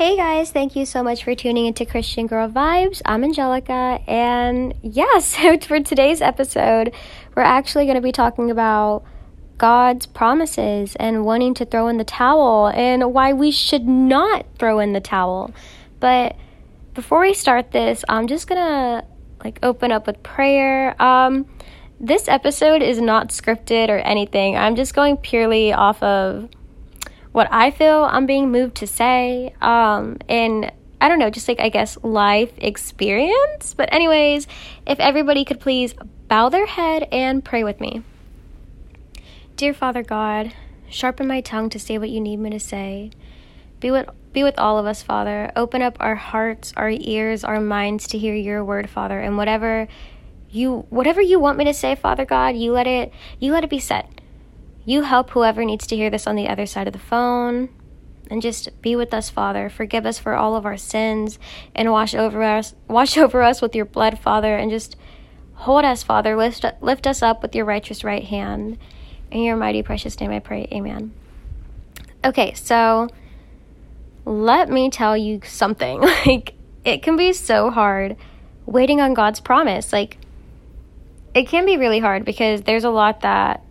Hey guys, thank you so much for tuning into Christian Girl Vibes. I'm Angelica, and yeah, so for today's episode, we're actually going to be talking about God's promises and wanting to throw in the towel and why we should not throw in the towel. But before we start this, I'm just going to like open up with prayer. Um this episode is not scripted or anything. I'm just going purely off of what I feel I'm being moved to say. Um, and I don't know, just like I guess life experience. But, anyways, if everybody could please bow their head and pray with me. Dear Father God, sharpen my tongue to say what you need me to say. Be with be with all of us, Father. Open up our hearts, our ears, our minds to hear your word, Father, and whatever you whatever you want me to say, Father God, you let it you let it be said. You help whoever needs to hear this on the other side of the phone. And just be with us, Father. Forgive us for all of our sins and wash over us wash over us with your blood, Father, and just hold us, Father. Lift lift us up with your righteous right hand. In your mighty precious name I pray. Amen. Okay, so let me tell you something. Like it can be so hard waiting on God's promise. Like it can be really hard because there's a lot that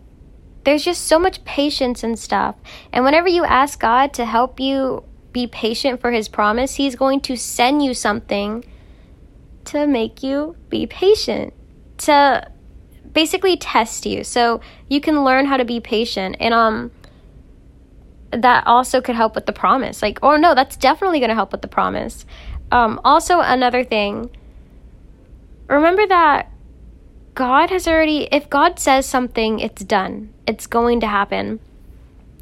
there's just so much patience and stuff. And whenever you ask God to help you be patient for his promise, he's going to send you something to make you be patient, to basically test you. So you can learn how to be patient. And um that also could help with the promise. Like, oh no, that's definitely going to help with the promise. Um also another thing, remember that God has already, if God says something, it's done. It's going to happen.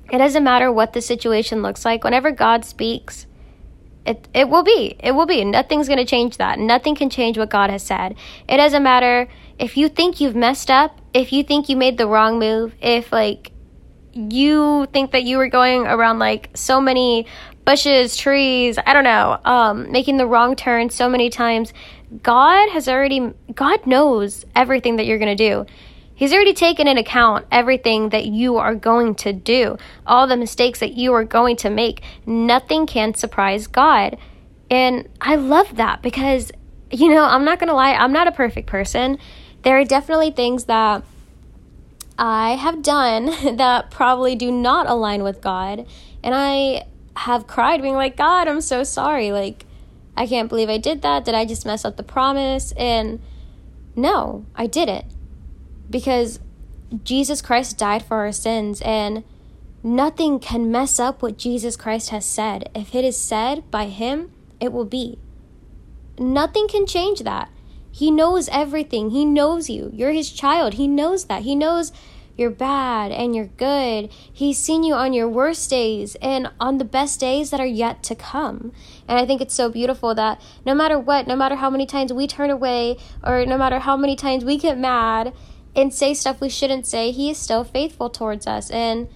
It doesn't matter what the situation looks like. Whenever God speaks, it, it will be. It will be. Nothing's going to change that. Nothing can change what God has said. It doesn't matter if you think you've messed up, if you think you made the wrong move, if like you think that you were going around like so many bushes, trees, I don't know, um, making the wrong turn so many times. God has already, God knows everything that you're going to do. He's already taken in account everything that you are going to do, all the mistakes that you are going to make. Nothing can surprise God. And I love that because, you know, I'm not going to lie, I'm not a perfect person. There are definitely things that I have done that probably do not align with God. And I have cried, being like, God, I'm so sorry. Like, I can't believe I did that. Did I just mess up the promise? And no, I didn't. Because Jesus Christ died for our sins, and nothing can mess up what Jesus Christ has said. If it is said by Him, it will be. Nothing can change that. He knows everything. He knows you. You're His child. He knows that. He knows you're bad and you're good. He's seen you on your worst days and on the best days that are yet to come. And I think it's so beautiful that no matter what, no matter how many times we turn away or no matter how many times we get mad and say stuff we shouldn't say, He is still faithful towards us. And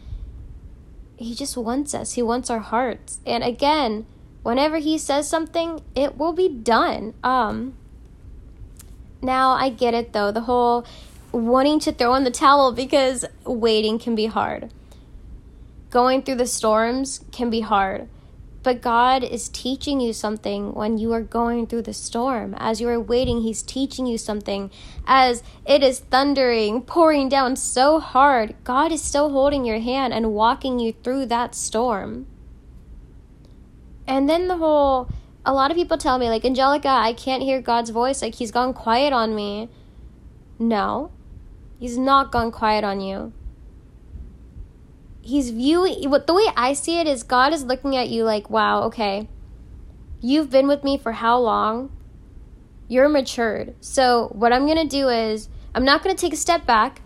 He just wants us, He wants our hearts. And again, whenever He says something, it will be done. Um, now I get it though, the whole wanting to throw in the towel because waiting can be hard. Going through the storms can be hard. But God is teaching you something when you are going through the storm. As you are waiting, He's teaching you something. As it is thundering, pouring down so hard, God is still holding your hand and walking you through that storm. And then the whole, a lot of people tell me, like, Angelica, I can't hear God's voice. Like, He's gone quiet on me. No, He's not gone quiet on you. He's viewing what the way I see it is God is looking at you like, wow, okay. You've been with me for how long? You're matured. So, what I'm to do is I'm not to take a step back,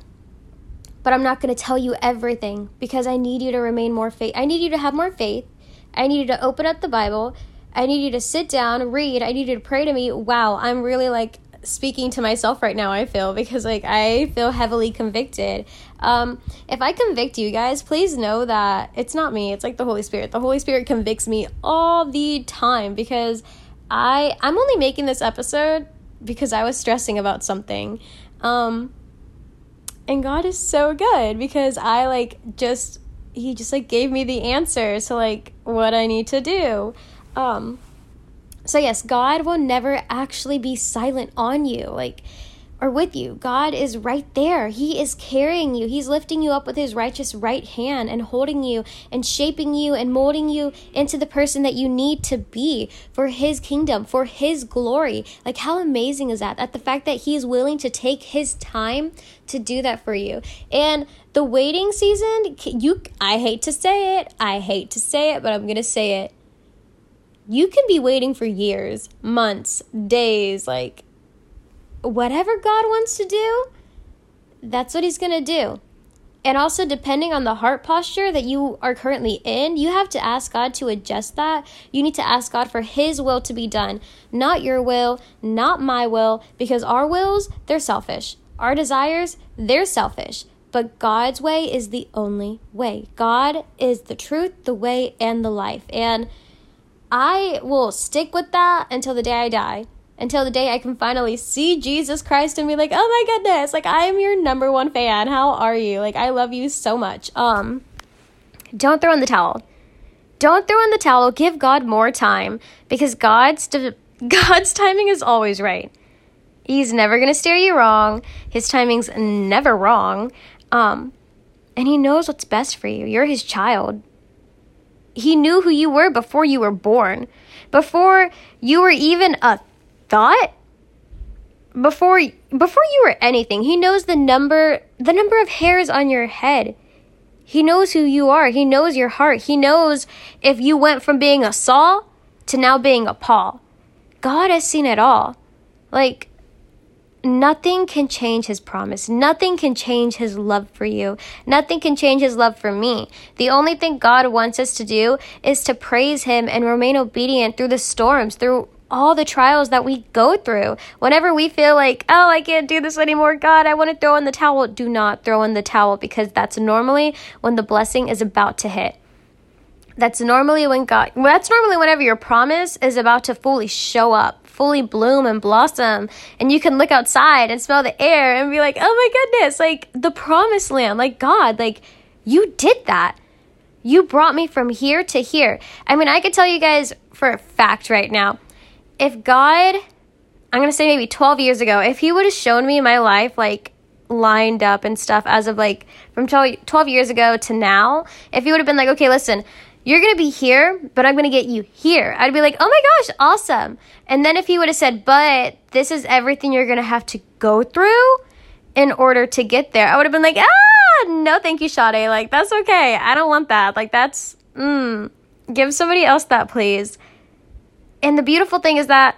but I'm not to tell you everything because I need you to remain more faith. I need you to have more faith. I need you to open up the Bible. I need you to sit down, read. I need you to pray to me. Wow, I'm really like speaking to myself right now i feel because like i feel heavily convicted. Um if i convict you guys please know that it's not me it's like the holy spirit. The holy spirit convicts me all the time because i i'm only making this episode because i was stressing about something. Um and god is so good because i like just he just like gave me the answer to like what i need to do. Um, so, yes, God will never actually be silent on you. Like, or with you. God is right there. He is carrying you. He's lifting you up with his righteous right hand and holding you and shaping you and molding you into the person that you need to be for his kingdom, for his glory. Like how amazing is that? That the fact that he is willing to take his time to do that for you. And the waiting season, you I hate to say it. I hate to say it, but I'm going to say it. You can be waiting for years, months, days, like whatever God wants to do, that's what He's going to do. And also, depending on the heart posture that you are currently in, you have to ask God to adjust that. You need to ask God for His will to be done, not your will, not my will, because our wills, they're selfish. Our desires, they're selfish. But God's way is the only way. God is the truth, the way, and the life. And I will stick with that until the day I die until the day I can finally see Jesus Christ and be like, "Oh my goodness, like I am your number one fan. How are you? Like I love you so much." Um don't throw in the towel. Don't throw in the towel. Give God more time because God's God's timing is always right. He's never going to steer you wrong. His timing's never wrong. Um and he knows what's best for you. You're his child. He knew who you were before you were born. Before you were even a thought? Before before you were anything. He knows the number the number of hairs on your head. He knows who you are. He knows your heart. He knows if you went from being a Saul to now being a Paul. God has seen it all. Like nothing can change his promise. Nothing can change his love for you. Nothing can change his love for me. The only thing God wants us to do is to praise him and remain obedient through the storms, through all the trials that we go through. Whenever we feel like, oh, I can't do this anymore, God, I want to throw in the towel, do not throw in the towel because that's normally when the blessing is about to hit. That's normally when God, that's normally whenever your promise is about to fully show up, fully bloom and blossom. And you can look outside and smell the air and be like, oh my goodness, like the promised land, like God, like you did that. You brought me from here to here. I mean, I could tell you guys for a fact right now if God, I'm going to say maybe 12 years ago, if He would have shown me my life like lined up and stuff as of like from 12 years ago to now, if He would have been like, okay, listen, you're going to be here, but I'm going to get you here. I'd be like, oh my gosh, awesome. And then if he would have said, but this is everything you're going to have to go through in order to get there, I would have been like, ah, no, thank you, Sade. Like, that's okay. I don't want that. Like, that's, mm, give somebody else that, please. And the beautiful thing is that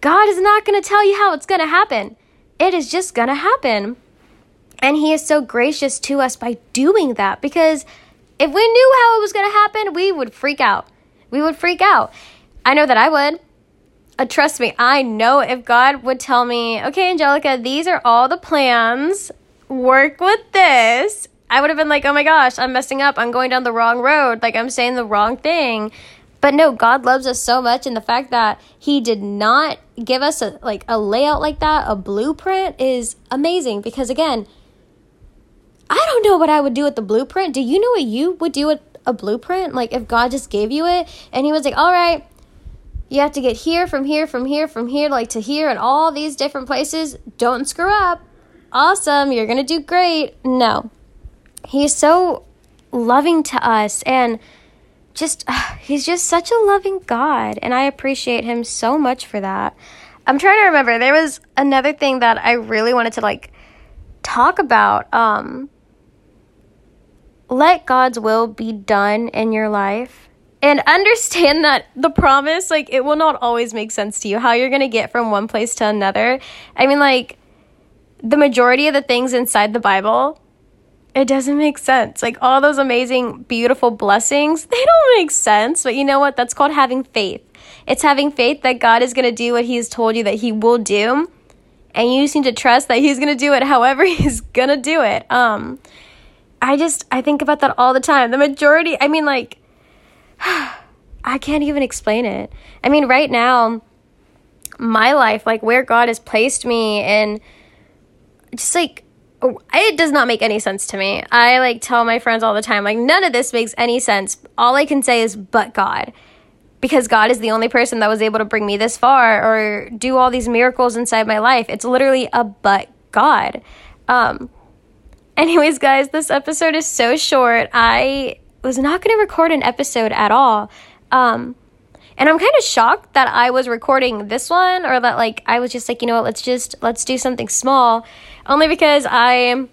God is not going to tell you how it's going to happen. It is just going to happen. And He is so gracious to us by doing that because if we knew how it was going to happen, we would freak out. We would freak out. I know that I would. Uh, trust me, I know if God would tell me, okay, Angelica, these are all the plans, work with this, I would have been like, oh my gosh, I'm messing up. I'm going down the wrong road. Like, I'm saying the wrong thing. But no, God loves us so much and the fact that he did not give us a like a layout like that, a blueprint is amazing because again, I don't know what I would do with the blueprint. Do you know what you would do with a blueprint? Like if God just gave you it and he was like, "All right, you have to get here from here from here from here like to here and all these different places. Don't screw up. Awesome, you're going to do great." No. He's so loving to us and just uh, he's just such a loving God and I appreciate him so much for that. I'm trying to remember there was another thing that I really wanted to like talk about um let God's will be done in your life and understand that the promise like it will not always make sense to you how you're going to get from one place to another. I mean like the majority of the things inside the Bible it doesn't make sense. Like all those amazing, beautiful blessings, they don't make sense. But you know what? That's called having faith. It's having faith that God is going to do what He's told you that He will do. And you just need to trust that He's going to do it however He's going to do it. Um, I just, I think about that all the time. The majority, I mean, like, I can't even explain it. I mean, right now, my life, like where God has placed me, and just like it does not make any sense to me. I like tell my friends all the time, like, none of this makes any sense. All I can say is, but God. because God is the only person that was able to bring me this far or do all these miracles inside my life. It's literally a but God. Um, anyways, guys, this episode is so short. I was not going to record an episode at all. Um, and I'm kind of shocked that I was recording this one or that like I was just like, you know what, let's just let's do something small only because I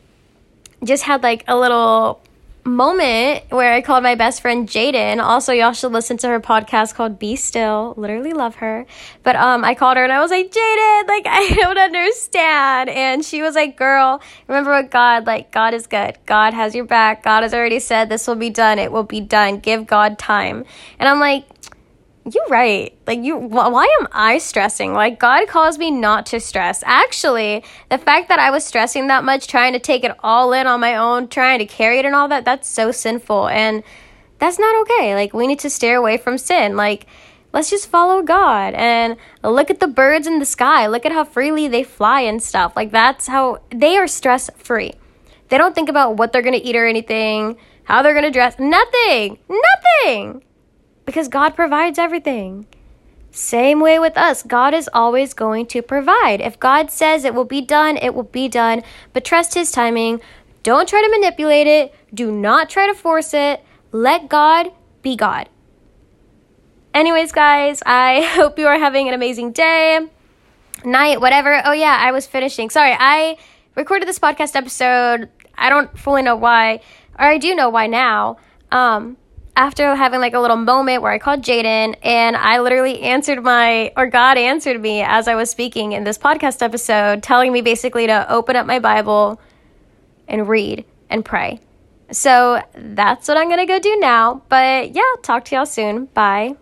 just had like a little moment where I called my best friend Jaden. Also, y'all should listen to her podcast called Be Still. Literally love her. But um I called her and I was like, Jaden, like I don't understand. And she was like, Girl, remember what God, like God is good. God has your back. God has already said this will be done. It will be done. Give God time. And I'm like, you're right. Like you why am I stressing? Like God calls me not to stress. Actually, the fact that I was stressing that much trying to take it all in on my own, trying to carry it and all that, that's so sinful and that's not okay. Like we need to stay away from sin. Like let's just follow God and look at the birds in the sky. Look at how freely they fly and stuff. Like that's how they are stress free. They don't think about what they're going to eat or anything, how they're going to dress, nothing. Nothing because God provides everything. Same way with us. God is always going to provide. If God says it will be done, it will be done. But trust His timing. Don't try to manipulate it. Do not try to force it. Let God be God. Anyways, guys, I hope you are having an amazing day, night, whatever. Oh, yeah, I was finishing. Sorry, I recorded this podcast episode. I don't fully know why, or I do know why now. Um, after having like a little moment where I called Jaden and I literally answered my, or God answered me as I was speaking in this podcast episode, telling me basically to open up my Bible and read and pray. So that's what I'm going to go do now. But yeah, talk to y'all soon. Bye.